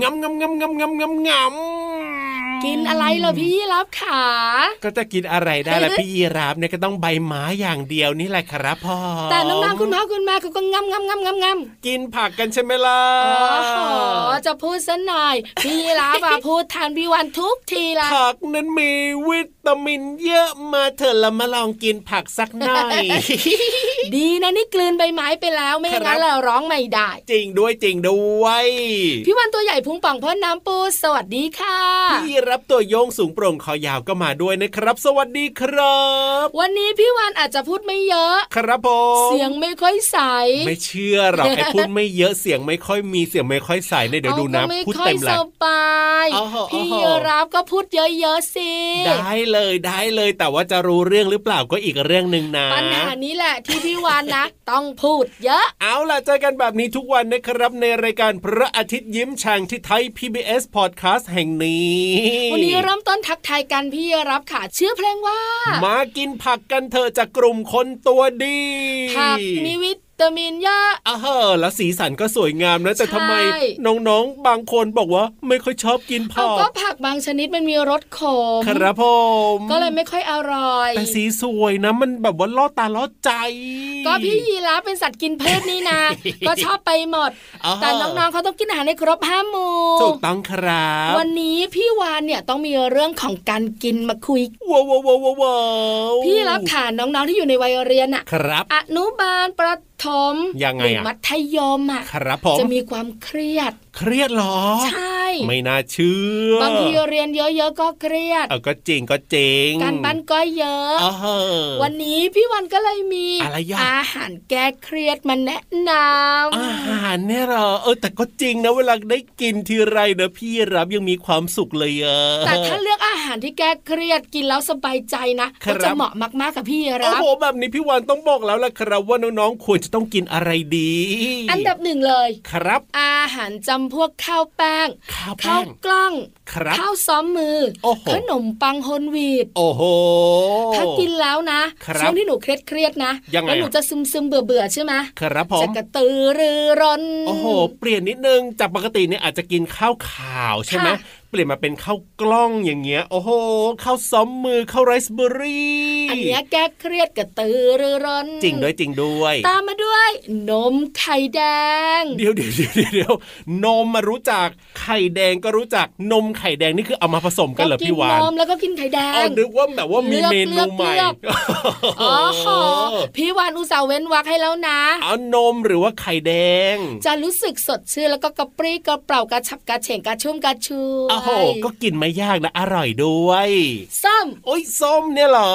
งำงำงำงำงำงำงำ กินอะไรเหรอพี่รับขาก็จะกินอะไรได้ล่ะพี่ยีราฟเนี่ยก็ต้องใบไม้อย่างเดียวนี่แหละครับพ่อแต่น้องๆคุณพ่อคุณแม่เขาก็งำงำงำงำงำกินผักกันใช่ไหมล่ะโอ้โหจะพูดซะหน่อย พี่รับอะพูดทานพี่วันทุกทีละผักนั้นมีวิตามินเยอะมาเถอะเรามาลองกินผักสักหน่อย ดีนะนี่กลืนใบไม้ไปแล้วไม่อย่างนั้นเราร้องไม่ได้ จริงด้วยจริงด้วย พี่วันตัวใหญ่พุงป่องพ่นน้ำปูสวัสดีค่ะพี่รับตัวโยงสูงโปร่งคอยาวก็มาด้วยนะครับ สวัสดีครับ วันนี้พี่วันอาจจะพูดไม่เยอะ ครับผมเสียงไม่ค่อยใส ไม่เชื่อหรอกไอ้พูดไม่เยอะเสียงไม่ค่อยมีเสียงไม่ค่อยใสเนี่ยเดี๋ยวดูนะอาก็ไม่พูดค่อเต็ยมเลสยบายอ๋ออ๋อพี่รับก็พูดเยอะๆสิได้เลยได้เลยแต่ว่าจะรู้เรื่องหรือเปล่าก็อีกเรื่องหนึ่งนะปัญหานี้แหละที่พี่วานนะ ต้องพูดเยอะ เอาล่ะเจอกันแบบนี้ทุกวันนะครับในรายการพระอาทิตย์ยิ้มช่างที่ไทย PBS Podcast แห่งนี้วันนี้เริ่มต้นทักทายกันพี่รับค่ะชื่อเพลงว่า มากินผักกันเถอะจากกลุ่มคนตัวดี ผักมีวิตามินเยอะอ่าฮะแล้วสีสันก็สวยงามนะแต่ใช่ทำไมน้องๆ บางคนบอกว่าไม่ค่อยชอบกินเอาผัก็กผักบางชนิดมันมีรสขมครับผมก็เลยไม่ค่อยอร่อย แต่สีสวยนะมันแบบว่าล่อตาล่อใจ ก็พี่ยีราฟเป็นสัตว์กินพืชนี่นะก็ชอบไปหมดอ่าแต่น้องๆเขาต้องกินอาหารให้ครบห้าหมู่ถูกต้องครับ วันนี้พี่วานเนี่ยต้องมีเรื่องของการกินมาคุยว้าวว้าวว้าวว้าวพี่รับค่ะน้องๆที่อยู่ในวัยเรียนอะครับ อนุบาลประ ถมยังไงหรืออะมัธยมอะครับผมจะมีความเครียดเครียดเหรอ ใช่ ไม่น่าเชื่อบางทีเรียนเยอะๆก็เครียดเออก็จริงก็จริงการบ้านก็เยอะอ๋อฮะวันนี้พี่วันก็เลยมีอะไรอะอาหารแก้เครียดมาแนะนอาหารเนี่ยเหรอเออแต่ก็จริงนะเวลาได้กินทีไรนะพี่รับยังมีความสุขเลยอะำแต่ถ้าเลือกอาหารที่แก้เครียดกินแล้วสบายใจนะครับก็จะเหมาะมากๆกับพี่โอ้รับโหแบบนี้พี่วานต้องบอกแล้วล่ะครับว่าน้องๆควรจะต้องกินอะไรดี อันดับหนึ่งเลยครับ อาหารจำพวกข้าวแป้ง ข้าวข้าแป้วงกล้องครับข้าวซ้อมมือโอ้โหขนมปังโฮลวีตโอ้โห ถ้ากินแล้วนะครับช่วงที่หนูเครียดเครียดๆนะยังไงแล้วหนูอะจะซึมซึมๆเบื่อเบื่อๆใช่ไหมครับผมจะกระตือรือร้น โอ้โห เปลี่ยนนิดนึงจากปกติเนี่ยอาจจะกินข้าวขาวใช่ไหมค่ะ เปลี่ยนมาเป็นข้าวกล้องอย่างเงี้ย โอ้โหข้าวซ้อมมือข้าวไรซ์เบอร์รี่อันเนี้ยแก้เครียดกระตือรือร้น จริงด้วยจริงด้วย ตามมาด้วย นมไข่แดง เดี๋ยวเดี๋ยวเดี๋ยวเดี๋ยวนมมารู้จักไข่แดงก็รู้จักนมไข่แดงนี่คือเอามาผสมกันเหรอกิพี่วานนมแล้วก็กินไข่แดอ๋องนึกว่าแบบว่ามีเลือกเมนูใหม่เลือกอ๋อโหพี่วานอุตส่าห์เว้นวักให้แล้วนะเอานมหรือว่าไข่แดง จะรู้สึกสดชื่นแล้วก็กระปรี้กระเปร่ากระฉับกระเฉงกระชุ่มกระชวยโอ้โห ก็กินไม่ยากนะอร่อยด้วยส้มโอ้ยส้มเนี่ยเหรอ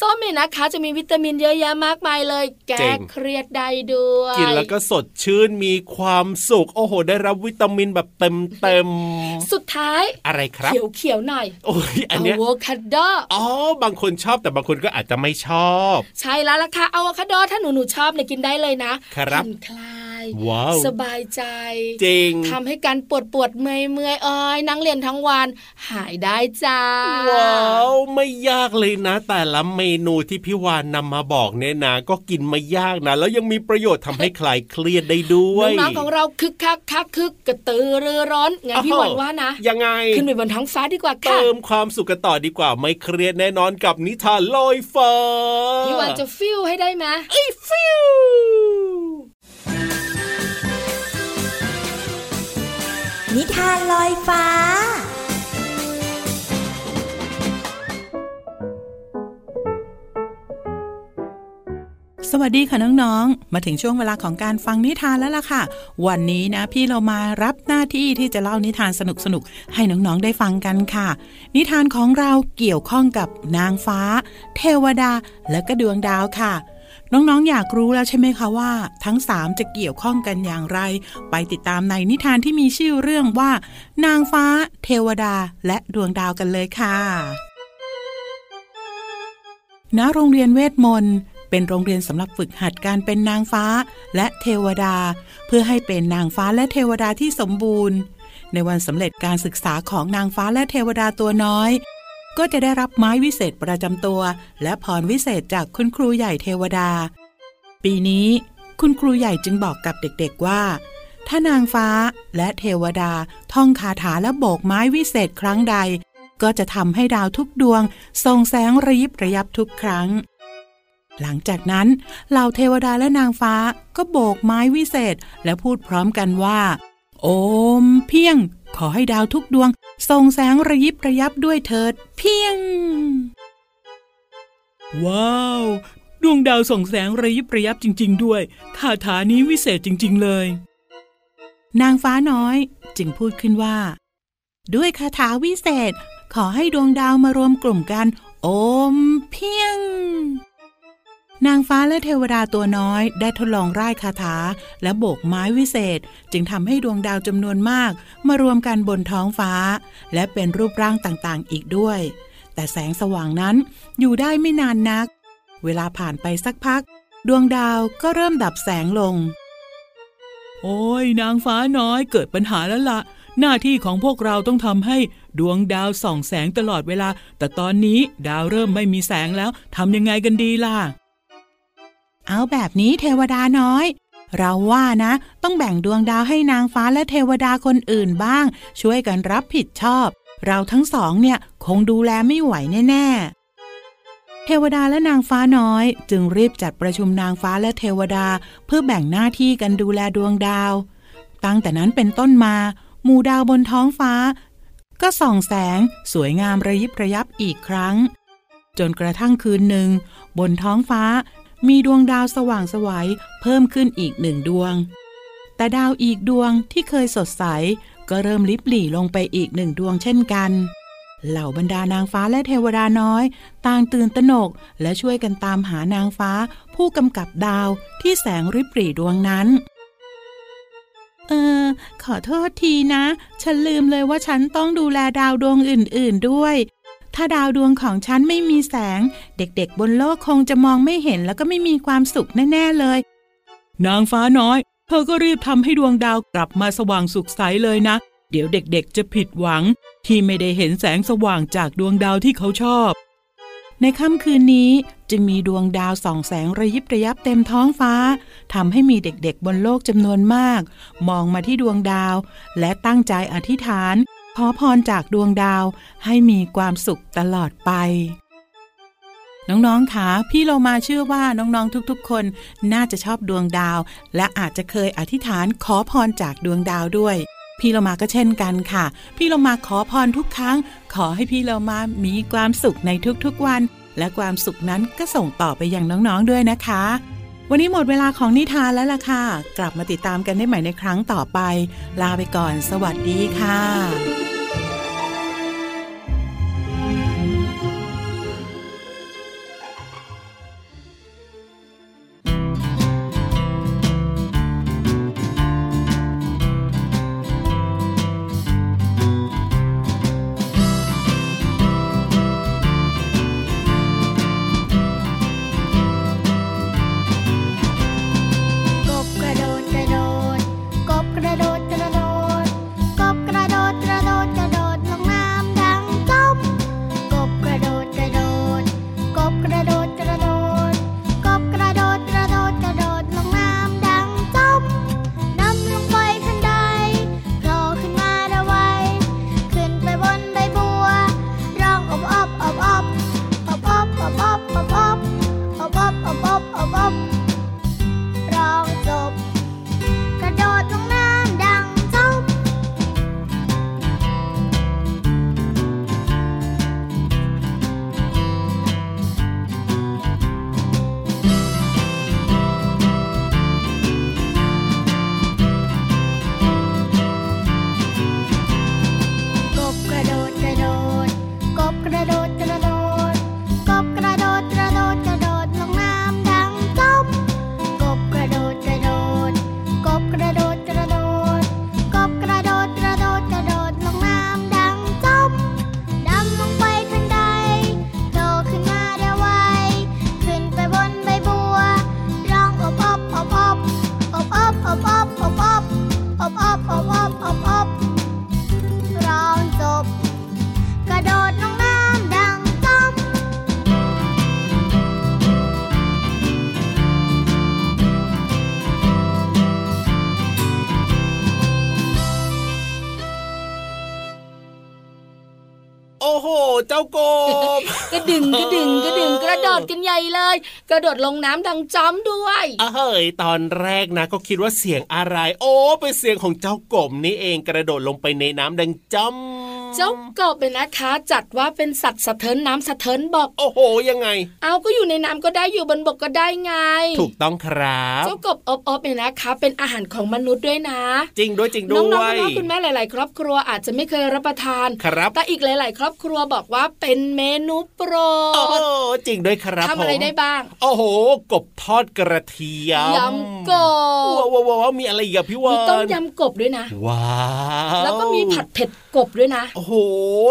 ส้มเนี่ยนะคะ จะมีวิตามินเยอะแยะมากมายเลย แก้เจ๋งเครียดได้ด้วยกินแล้วก็สดชื่นมีความสุขโอ้โห ได้รับวิตามินแบบเต็มเต็มๆสุดท้ายอะไรครับเขียวเขียวๆหน่อยโอ้ยอันเนี้ยอะโวคาโดอ๋อบางคนชอบแต่บางคนก็อาจจะไม่ชอบ ใช่แล้วล่ะค่ะอะโวคาโดถ้าหนูหนูๆชอบเนี่ยกินได้เลยนะครับผ่อนคลา ยว้าวสบายใจ จริงทำให้การปวดปวดเมื่อยเมื่อยเอ้ยนั่งเรียนทั้งวัน หายได้จ้า ว้าว ไม่ยากเลยนะ แต่ละเมนูที่พี่วานนำมาบอกเนี่ยนะก็กินไม่ยากนะ แล้วยังมีประโยชน์ทำให้คลายเครียดได้ด้วยน้องๆของเราคึกคักคักคึกกระตือรือร้อนงั้นพี่หวันว่านะยังไงขึ้นไปบนท้องฟ้าดีกว่าค่ะเติมความสุขกันต่อดีกว่าไม่เครียดแน่นอนกับนิทานลอยฟ้าพี่หวันจะฟิวให้ได้ไหมไอ้ฟิว นิทานลอยฟ้า สวัสดีค่ะน้องๆ มาถึงช่วงเวลาของการฟังนิทานแล้วล่ะค่ะ วันนี้นะพี่เรามารับหน้าที่ที่จะเล่านิทานสนุกๆ ให้น้องๆ ได้ฟังกันค่ะ นิทานของเราเกี่ยวข้องกับนางฟ้า เทวดา และก็ดวงดาวค่ะ น้องๆอยากรู้แล้วใช่ไหมคะว่า ทั้งสามจะเกี่ยวข้องกันอย่างไร ไปติดตามในนิทานที่มีชื่อเรื่องว่า นางฟ้า เทวดา และดวงดาวกันเลยค่ะ ณ โรงเรียนเวทมนต์เป็นโรงเรียนสำหรับฝึกหัดการเป็นนางฟ้าและเทวดา เพื่อให้เป็นนางฟ้าและเทวดาที่สมบูรณ์ ในวันสำเร็จการศึกษาของนางฟ้าและเทวดาตัวน้อย ก็จะได้รับไม้วิเศษประจำตัว และพรวิเศษจากคุณครูใหญ่เทวดา ปีนี้ คุณครูใหญ่จึงบอกกับเด็กๆว่า ถ้านางฟ้าและเทวดาท่องคาถาและโบกไม้วิเศษครั้งใด ก็จะทำให้ดาวทุกดวงส่องแสงระยิบระยับทุกครั้ง หลังจากนั้นเหล่าเทวดาและนางฟ้าก็โบกไม้วิเศษและพูดพร้อมกันว่า โอมเพียงขอให้ดาวทุกดวง ส่องแสงระยิบระยับด้วยเถิด เพียง ว้าว ดวงดาวส่องแสงระยิบระยับจริง ๆ ด้วยคาถานี้วิเศษจริง ๆ เลย นางฟ้าน้อยจึงพูดขึ้นว่า ด้วยคาถาวิเศษ ขอให้ดวงดาวมารวมกลุ่มกัน โอมเพียง นางฟ้าและเทวดาตัวน้อยได้ทดลองร่ายคาถา และโบกไม้วิเศษ จึงทำให้ดวงดาวจำนวนมาก มารวมกันบนท้องฟ้า และเป็นรูปร่างต่างๆ อีกด้วย แต่แสงสว่างนั้นอยู่ได้ไม่นานนัก เวลาผ่านไปสักพัก ดวงดาวก็เริ่มดับแสงลง โอ้ยนางฟ้าน้อยเกิดปัญหาแล้วละ่ะ หน้าที่ของพวกเราต้องทำให้ดวงดาวส่องแสงตลอดเวลา แต่ตอนนี้ดาวเริ่มไม่มีแสงแล้วทำยังไงกันดีล่ะ เอาแบบนี้เทวดาน้อย เราว่านะ ต้องแบ่งดวงดาวให้นางฟ้าและเทวดาคนอื่นบ้าง ช่วยกันรับผิดชอบ เราทั้งสองเนี่ยคงดูแลไม่ไหวแน่ๆ เทวดาและนางฟ้าน้อย จึงรีบจัดประชุมนางฟ้าและเทวดา เพื่อแบ่งหน้าที่กันดูแลดวงดาว ตั้งแต่นั้นเป็นต้นมา หมู่ดาวบนท้องฟ้า ก็ส่องแสง สวยงามระยิบระยับอีกครั้งจนกระทั่งคืนหนึ่ง บนท้องฟ้า มีดวงดาวสว่างสวัยเพิ่มขึ้นอีกหนึ่งดวง แต่ดาวอีกดวงที่เคยสดใส ก็เริ่มลิบหลี่ลงไปอีกหนึ่งดวงเช่นกัน เหล่าบรรดานางฟ้าและเทวดาน้อย ต่างตื่นตระหนกและช่วยกันตามหานางฟ้า ผู้กำกับดาวที่แสงริบหรี่ดวงนั้นเออ ขอโทษทีนะ ฉันลืมเลยว่าฉันต้องดูแลดาวดวงอื่น ๆ ด้วย ถ้าดาวดวงของฉันไม่มีแสง เด็กๆ บนโลกคงจะมองไม่เห็นแล้วก็ไม่มีความสุขแน่ๆเลย นางฟ้าน้อย เธอก็รีบทำให้ดวงดาวกลับมาสว่างสุขใสเลยนะ เดี๋ยวเด็กๆ จะผิดหวัง ที่ไม่ได้เห็นแสงสว่างจากดวงดาวที่เขาชอบ ในค่ำคืนนี้จึงมีดวงดาวส่องแสงระยิบระยับเต็มท้องฟ้าทำให้มีเด็กๆ บนโลกจำนวนมาก มองมาที่ดวงดาว และตั้งใจอธิษฐาน ขอพรจากดวงดาวให้มีความสุขตลอดไป น้องๆคะพี่เรามาเชื่อว่าน้องๆทุกๆ คนน่าจะชอบดวงดาว และอาจจะเคยอธิษฐานขอพรจากดวงดาวด้วย พี่เรามาก็เช่นกันค่ะ พี่เรามาขอพรทุกครั้ง ขอให้พี่เรามามีความสุขในทุกๆวัน และความสุขนั้นก็ส่งต่อไปอยังน้องๆด้วยนะคะวันนี้หมดเวลาของนิทานแล้วล่ะค่ะ กลับมาติดตามกันได้ใหม่ในครั้งต่อไป ลาไปก่อน สวัสดีค่ะ เจ้ากบกระดึงกระดึงกระดึงกระโดดกันใหญ่เลย กระโดดลงน้ำดังจ้ำด้วยเฮ้ยตอนแรกนะก็คิดว่าเสียงอะไร โอ้เป็นเสียงของเจ้ากบนี่เองกระโดดลงไปในน้ำดังจ้ำ เจ้ากบเป็นนะคะ จัดว่าเป็นสัตว์สะเทินน้ำสะเทินบกโอ้โหยังไง เอาก็อยู่ในน้ำก็ได้อยู่บนบกก็ได้ไง ถูกต้องครับเจ้ากบอบอบเนี่ยนะคะ เป็นอาหารของมนุษย์ด้วยนะ จริงด้วยจริงด้น้วองๆยคุณพ่อคุณแม่หลาย ๆ ครอบครัวอาจจะไม่เคยรับประทานครับแต่อีกหลาย ๆ ครอบครัวบอกว่าเป็นเมนูโปรโอ้โหดจริงด้วยครับทำอะไรผมได้บ้าง โอ้โห กบทอดกระเทียมยำกบว้าวว้าวว้าวมีอะไรอีกอะพี่วามีนต้มยำกบด้วยนะว้าวแล้วก็มีผัดเผ็ดกบด้วยนะโอ้โห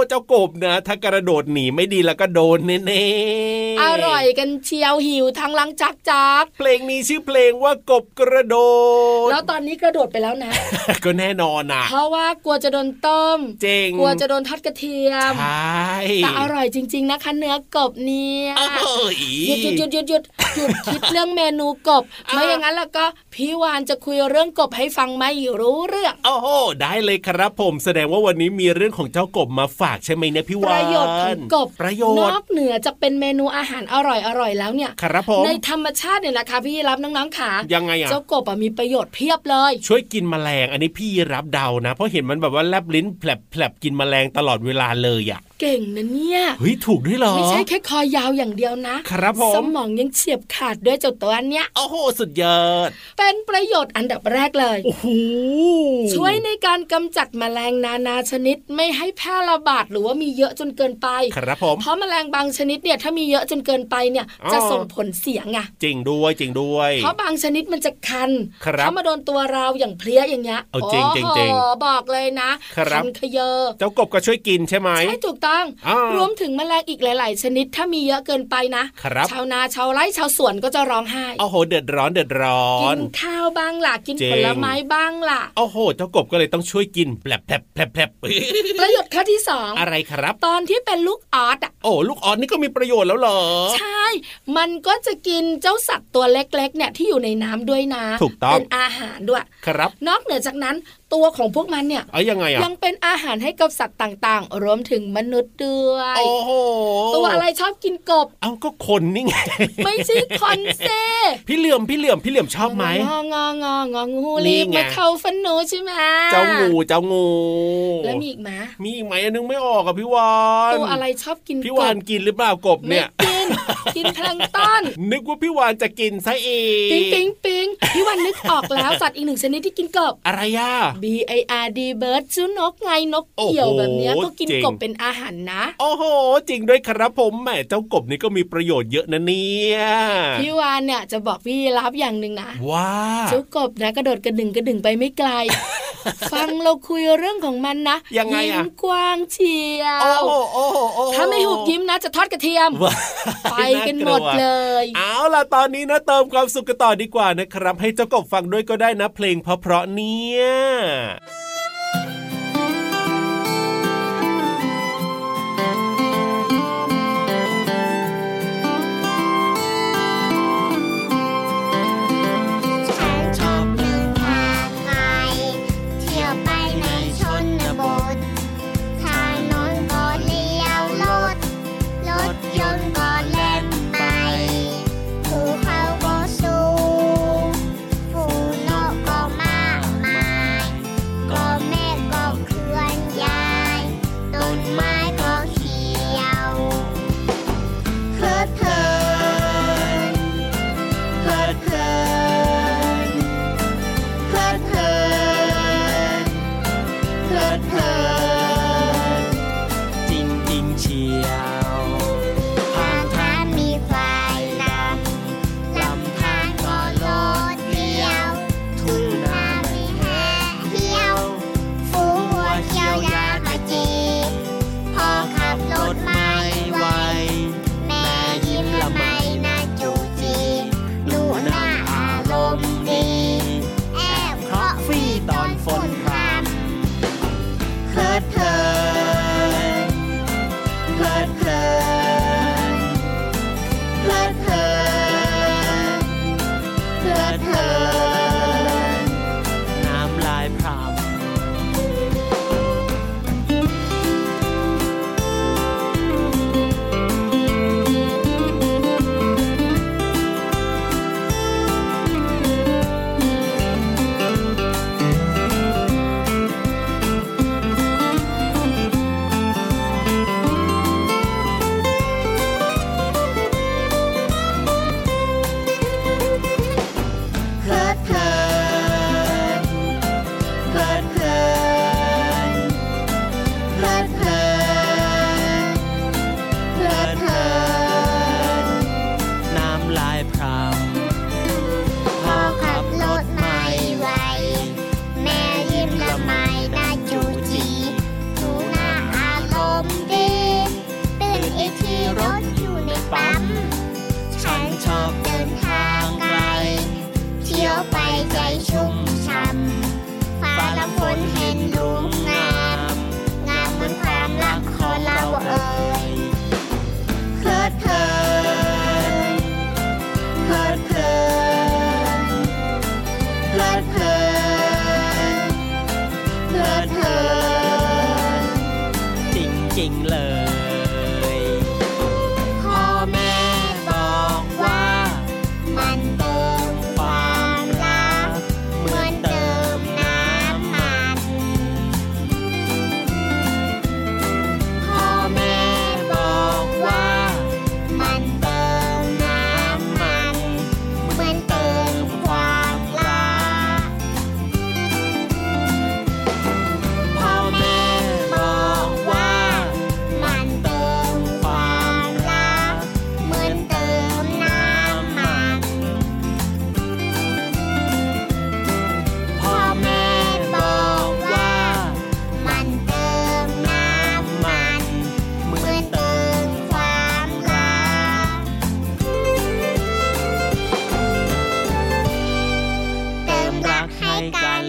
เจ้ากบนะ ถ้ากระโดดหนีไม่ดีแล้วก็โดนแน่ๆ อร่อยกันเชียวหิวทั้งลังจักจักเพลงนี้ชื่อเพลงว่ากบกระโดด แล้วตอนนี้กระโดดไปแล้วนะ ก็แน่นอนนะเพราะว่ากลัวจะโดนต้มเจ๋งกลัวจะโดนทอดกระเทียมใช่แต่อร่อยจริง ๆ นะคะ เนื้อกบเนี่ยเอ้ยหยุดหยุดหยุดหยุดหยุดหยุดคิดเรื่องเมนูกบอะไม่อย่างนั้นแล้วก็พี่วานจะคุยเรื่องกบให้ฟังไม่รู้เรื่องโอ้โหได้เลยครับผมแสดงว่าวันนี้มีเรื่องของเจ้ากบมาฝากใช่ไหมเนี่ยพี่ปวานระโยชน์ของกบประโยนชอน์กเหนือจากเป็นเมนูอาหารอร่อยอร่อยแล้วเนี่ยครับผมในธรรมชาติเนี่ยนะคะพี่รับน้องๆขายังไงอะเจ้ากบอะมีประโยชน์เพียบเลย ช่วยกินแมลงอันนี้พี่รับเดานะ เพราะเห็นมันแบบว่าแลบลิ้นแผลบแผลบกินแมลงตลอดเวลาเลยอะเก่งนะเนี่ยเฮ้ยถูกด้วยเหรอ ไม่ใช่แค่คอยาวอย่างเดียวนะ ครับผม สมองยังเฉียบขาดด้วยเจ้าตัวเนี้ย โอ้โห สุดยอด เป็นประโยชน์อันดับแรกเลย โอ้โห ช่วยในการกำจัดแมลงนานาชนิดไม่ให้แพร่ระบาดหรือว่ามีเยอะจนเกินไปครับผมเพราะแมลงบางชนิดเนี่ยถ้ามีเยอะจนเกินไปเนี่ยอ๋อจะส่งผลเสียไงจริงด้วยจริงด้วยเพราะบางชนิดมันจะคันครับถ้ามาโดนตัวเราอย่างเพลี้ยอย่างเงี้ยเอาจริงจริงจริงโอ้โหบอกเลยนะครับคันขยเยอเจ้ากบก็ช่วยกินใช่ไหมใช่ถูกต้องอ่ารรวมถึงแมลงอีกหลาย ๆ ชนิดถ้ามีเยอะเกินไปนะครับชาวนาชาวไร่ชาวสวนก็จะร้องไห้โอ้โหเดือดร้อนเดือดร้อกินนข้าวบ้างล่ะกินจริงผลไม้บ้างล่ะโอ้โหเจ้ากบก็เลยต้องช่วยกินแผลบแผลบแผลบแผลบประโยชน์ข้อที่สองอะไรครับ ตอนที่เป็นลูกออสอะโอ้ลูกออสนี่ก็มีประโยชน์แล้วเหรอ ใช่ มันก็จะกินเจ้าสัตว์ตัวเล็กๆเนี่ยที่อยู่ในน้ำด้วยนะ ถูกต้องเป็นอาหารด้วย ครับ นอกเหนือจากนั้นตัวของพวกมันเนี่ยเอ้ยยังไงอะยังเป็นอาหารให้กับสัตว์ต่างๆ รวมถึงมนุษย์ด้วยโอ้โหตัวอะไรชอบกินกบเอาก็คนนี่ไง ไม่ใช่คอนเซ่พี่เหลื่อมพี่เหลื่อมพี่เหลื่อมชอบไหมงององององูนี่รีบไงมาเข้าฟันหนูใช่ไหมเจ้างูเจ้างู แล้วมีอีกไหมมีอีกไหมอันนึงไม่ออกอะพี่วานตัวอะไรชอบกินพี่กวานบกินหรือเปล่ากบไม่เนี่ยกินกินแพลงก์ต้นนึกว่าพี่วานจะกินซะเองปิงปิงปิงพี่วันนึกออกแล้วสัตว์อีกหนึ่งชนิดที่กินกบอะไรอะ B I R D bird ชื่อนกไงนกเกี่ยวโอ้โหแบบเนี้ยก็กินเจ๋งกบเป็นอาหารนะ โอ้โห จริงด้วยครับผมแหมเจ้ากบนี่ก็มีประโยชน์เยอะนะเนี่ยพี่วานเนี่ยจะบอกพี่รับอย่างหนึ่งนะว้าเจ้ากบนะกระโดดกระดึงกระดึงไปไม่ไกล ฟังเราคุยเรื่องของมันนะยังไงยิ้อะมกว้างเชียวโอ้โหโอ้โหโอ้โหถ้าไม่หุบยิ้มนะจะทอดกระเทียมว้าไปกันหมดเลย เอาล่ะตอนนี้นะเติมความสุขกันต่อดีกว่านะครับ ให้เจ้ากบฟังด้วยก็ได้นะเพลงเพราะๆเนี่ยฉั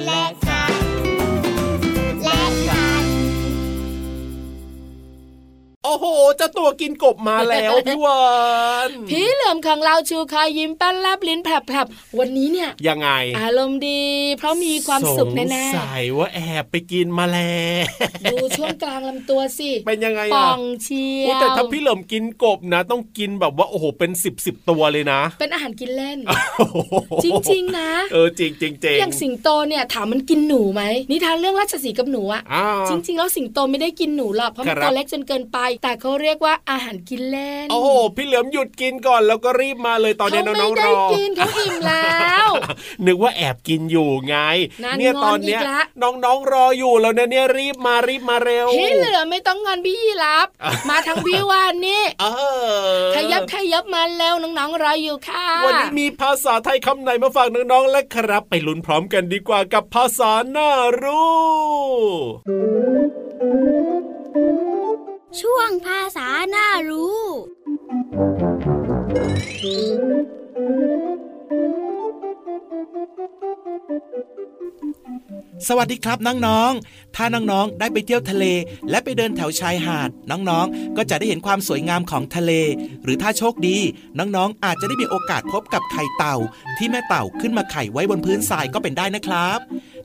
ใโอ้โหเจ้าตัวกินกบมาแล้วพี่วานพี่เหลือมของเราชูคอยยิ้มแป้นแลบลิ้นแผลบๆวันนี้เนี่ยยังไง อารมณ์ดี เพราะมีความสุขแน่สงสัยว่าแอบไปกินมาแล้วๆดูช่วงกลางลำตัวสิเป็นยังไงป่อะองเชียโอ้วแต่ถ้าพี่เหลิมกินกบนะ ต้องกินแบบว่าโอ้โหเป็นสิบสิบตัวเลยนะ เป็นอาหารกินเล่นโอ้โหจริงๆนะ เออจริงจริงจริงอย่างสิงโตเนี่ยถามมันกินหนูไหมนิทานเรื่องราชสีห์กับหนูอะอ่าจริง ๆ แล้วสิงโตไม่ได้กินหนูหรอกเพราะมันครับตัวเล็กจนเกินไปแต่เขาเรียกว่าอาหารกินเล่น โอ้โหพี่เหลิมหยุดกินก่อนแล้วก็รีบมาเลยตอนนี้เขาน้องๆรไม่ได้อกินเขาอิ่มแล้วนึกว่าแอบกินอยู่ไงนั่นเนี่ยงอนตอนเนี้ยอีกละน้องๆรออยู่แล้วนะเนี่ยรีบมารีบมาเร็วพี่เหลือไม่ต้องงอนพี่ยีรับ มาทางพี่วานนี่เออขยับขยับมาแล้วน้องๆรออยู่ค่ะ วันนี้มีภาษาไทยคำไหนมาฝากน้องๆและครับ ไปลุ้นพร้อมกันดีกว่ากับภาษาหน้ารู้ ช่วงภาษาหน้ารู้ สวัสดีครับน้องๆ ถ้าน้องๆ ได้ไปเที่ยวทะเล และไปเดินแถวชายหาด น้องๆ ก็จะได้เห็นความสวยงามของทะเล หรือถ้าโชคดี น้องๆ อาจจะได้มีโอกาสพบกับไข่เต่า ที่แม่เต่าขึ้นมาไข่ไว้บนพื้นทรายก็เป็นได้นะครับ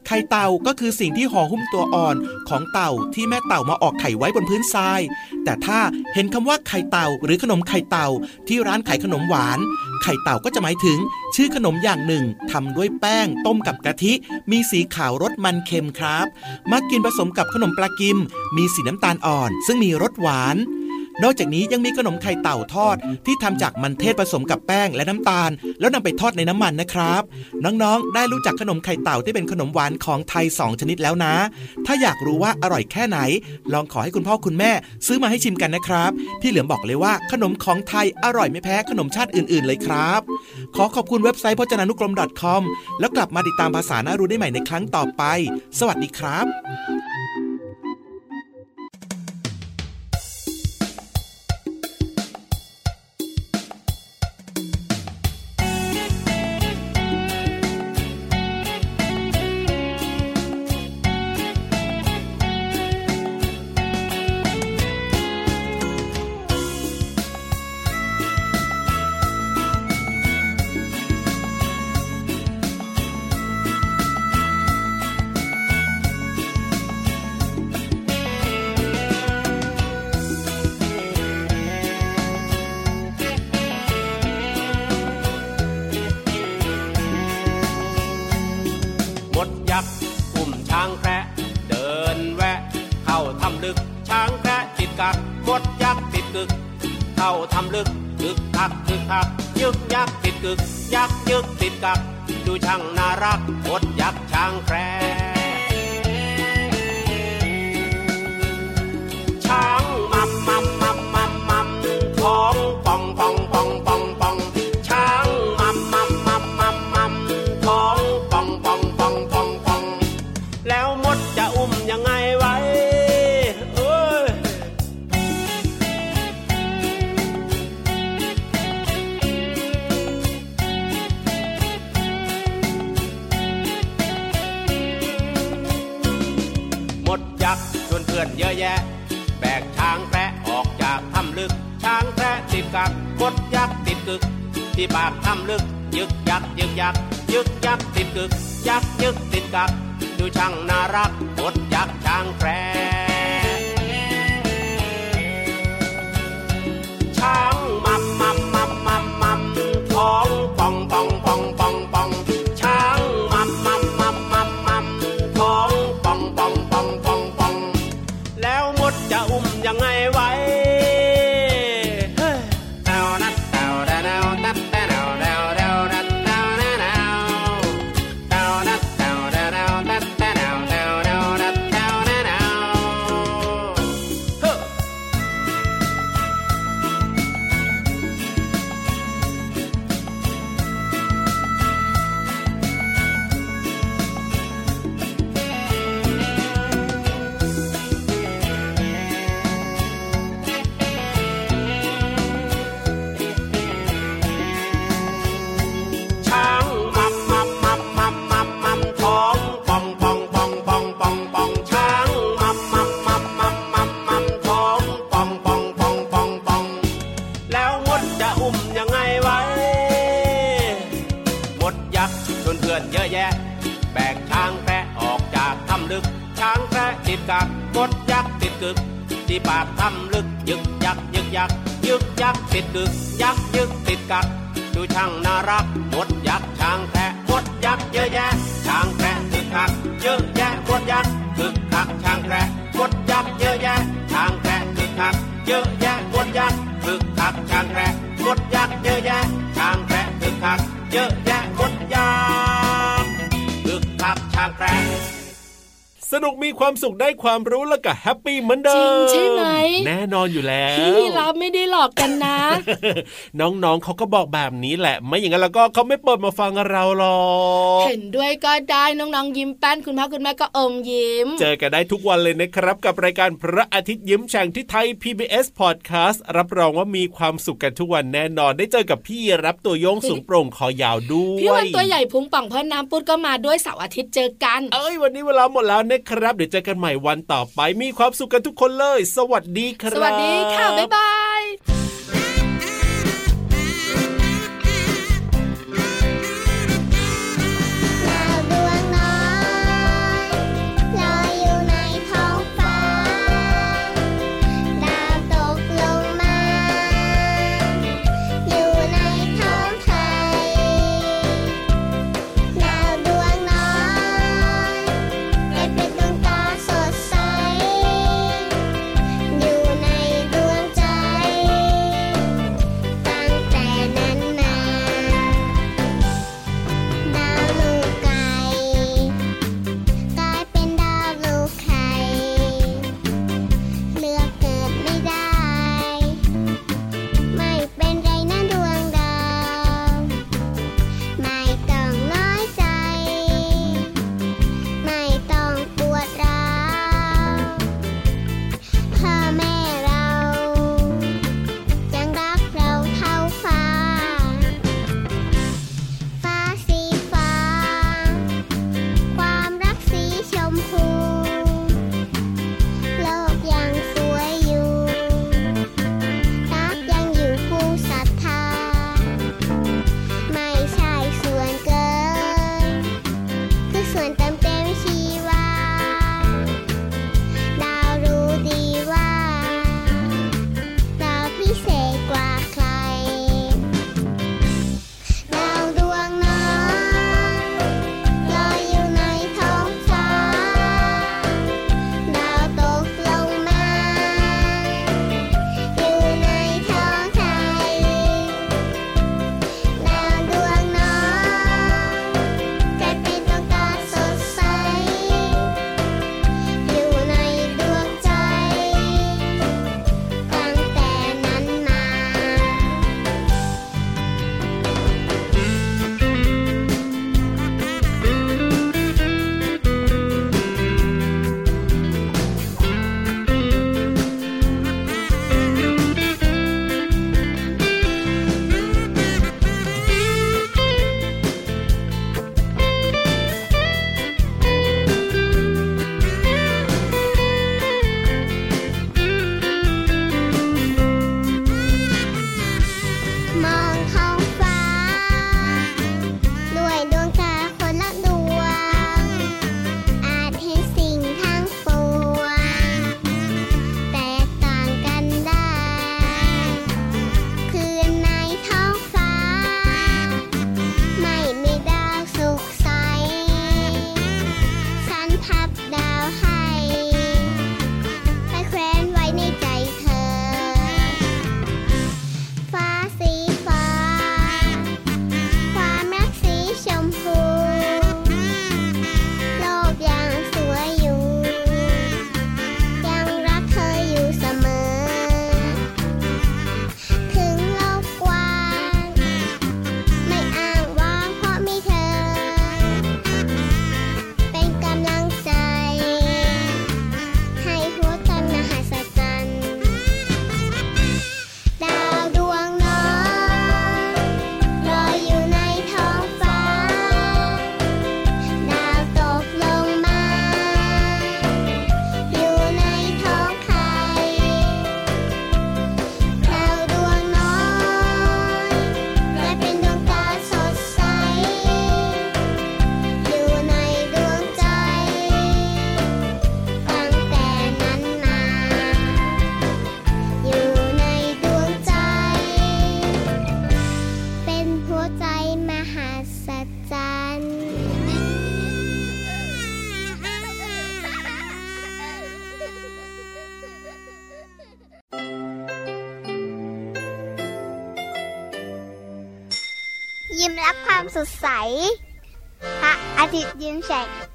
ไข่เต่าก็คือสิ่งที่ห่อหุ้มตัวอ่อนของเต่าที่แม่เต่ามาออกไข่ไว้บนพื้นทราย แต่ถ้าเห็นคำว่าไข่เต่า หรือขนมไข่เต่า ที่ร้านขายขนมหวาน ไข่เต่าก็จะหมายถึง ชื่อขนมอย่างหนึ่งทำด้วยแป้ง ต้มกับกะทิ มีสีขาวรสมันเค็มครับ มักกินผสมกับขนมปลากิม มีสีน้ำตาลอ่อน ซึ่งมีรสหวาน นอกจากนี้ยังมีขนมไข่เต่าทอด ที่ทำจากมันเทศผสมกับแป้งและน้ำตาล แล้วนำไปทอดในน้ำมันนะครับ น้องๆ ได้รู้จักขนมไข่เต่าที่เป็นขนมหวานของไทย 2 ชนิดแล้วนะ ถ้าอยากรู้ว่าอร่อยแค่ไหน ลองขอให้คุณพ่อคุณแม่ ซื้อมาให้ชิมกันนะครับ พี่เหลือมบอกเลยว่าขนมของไทยอร่อยไม่แพ้ขนมชาติอื่น ๆ เลยครับ ขอขอบคุณเว็บไซต์พจนานุกรม .com แล้วกลับมาติดตามภาษาหน่ารู้ได้ใหม่ในครั้งต่อไป สวัสดีครับ เยอะแยะ แบกช้างแพะออกจากถ้ำลึก ช้างแพะติดกักกดยักษ์ติดกึก ที่ปากถ้ำลึก ยึกยักยึกยักยึกยักติดกึก ยักยึกติดกักดูช่างน่ารักกดยักช้างแพะ รักมดยักษ์ช้างแพะมดยักษ์เยอะแยะช้างแพะคึกคักเยอะแยะมดยักษ์คึกคักช้างแพะมดยักษ์เยอะแยะช้างแพะคึกคักเยอะแยะมดยักษ์คึกคักช้างแพะมดยักษ์เยอะแยะช้างแพะคึกคักเยอะแยะ สนุกมีความสุขได้ความรู้แล้วก็แฮปปี้เหมือนเดิจริมงใช่ไหมแน่นอนอยู่แล้วพี่รับไม่ได้หลอกกันนะ น้องๆเขาก็บอกแบบนี้แหละ ไม่อย่างนั้นแล้วก็เขาไม่เปิดมาฟังเราหรอกเห็นด้วยก็ได้น้องๆยิ้มแป้นคุณพ่อคุณแม่ก็อมยิ้ม เจอกันได้ทุกวันเลยนะครับ กับรายการพระอาทิตย์ยิ้มแฉ่งที่ไทย PBS Podcast รับรองว่ามีความสุขกันทุกวันแน่นอนได้เจอกับพี่รับตัวโยงสูงโปร่งคอยาวด้วยพี่วันตัวใหญ่พุงป่องเพ่อน้ำปุดก็มาด้วยเสาร์อาทิตย์เจอกัน เอ้ยวันนี้เวลาหมดแล้วนะครับ เดี๋ยวเจอกันใหม่วันต่อไปมีความสุขกันทุกคนเลย สวัสดีครับ สวัสดีค่ะ บ๊ายบาย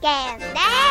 ยิ้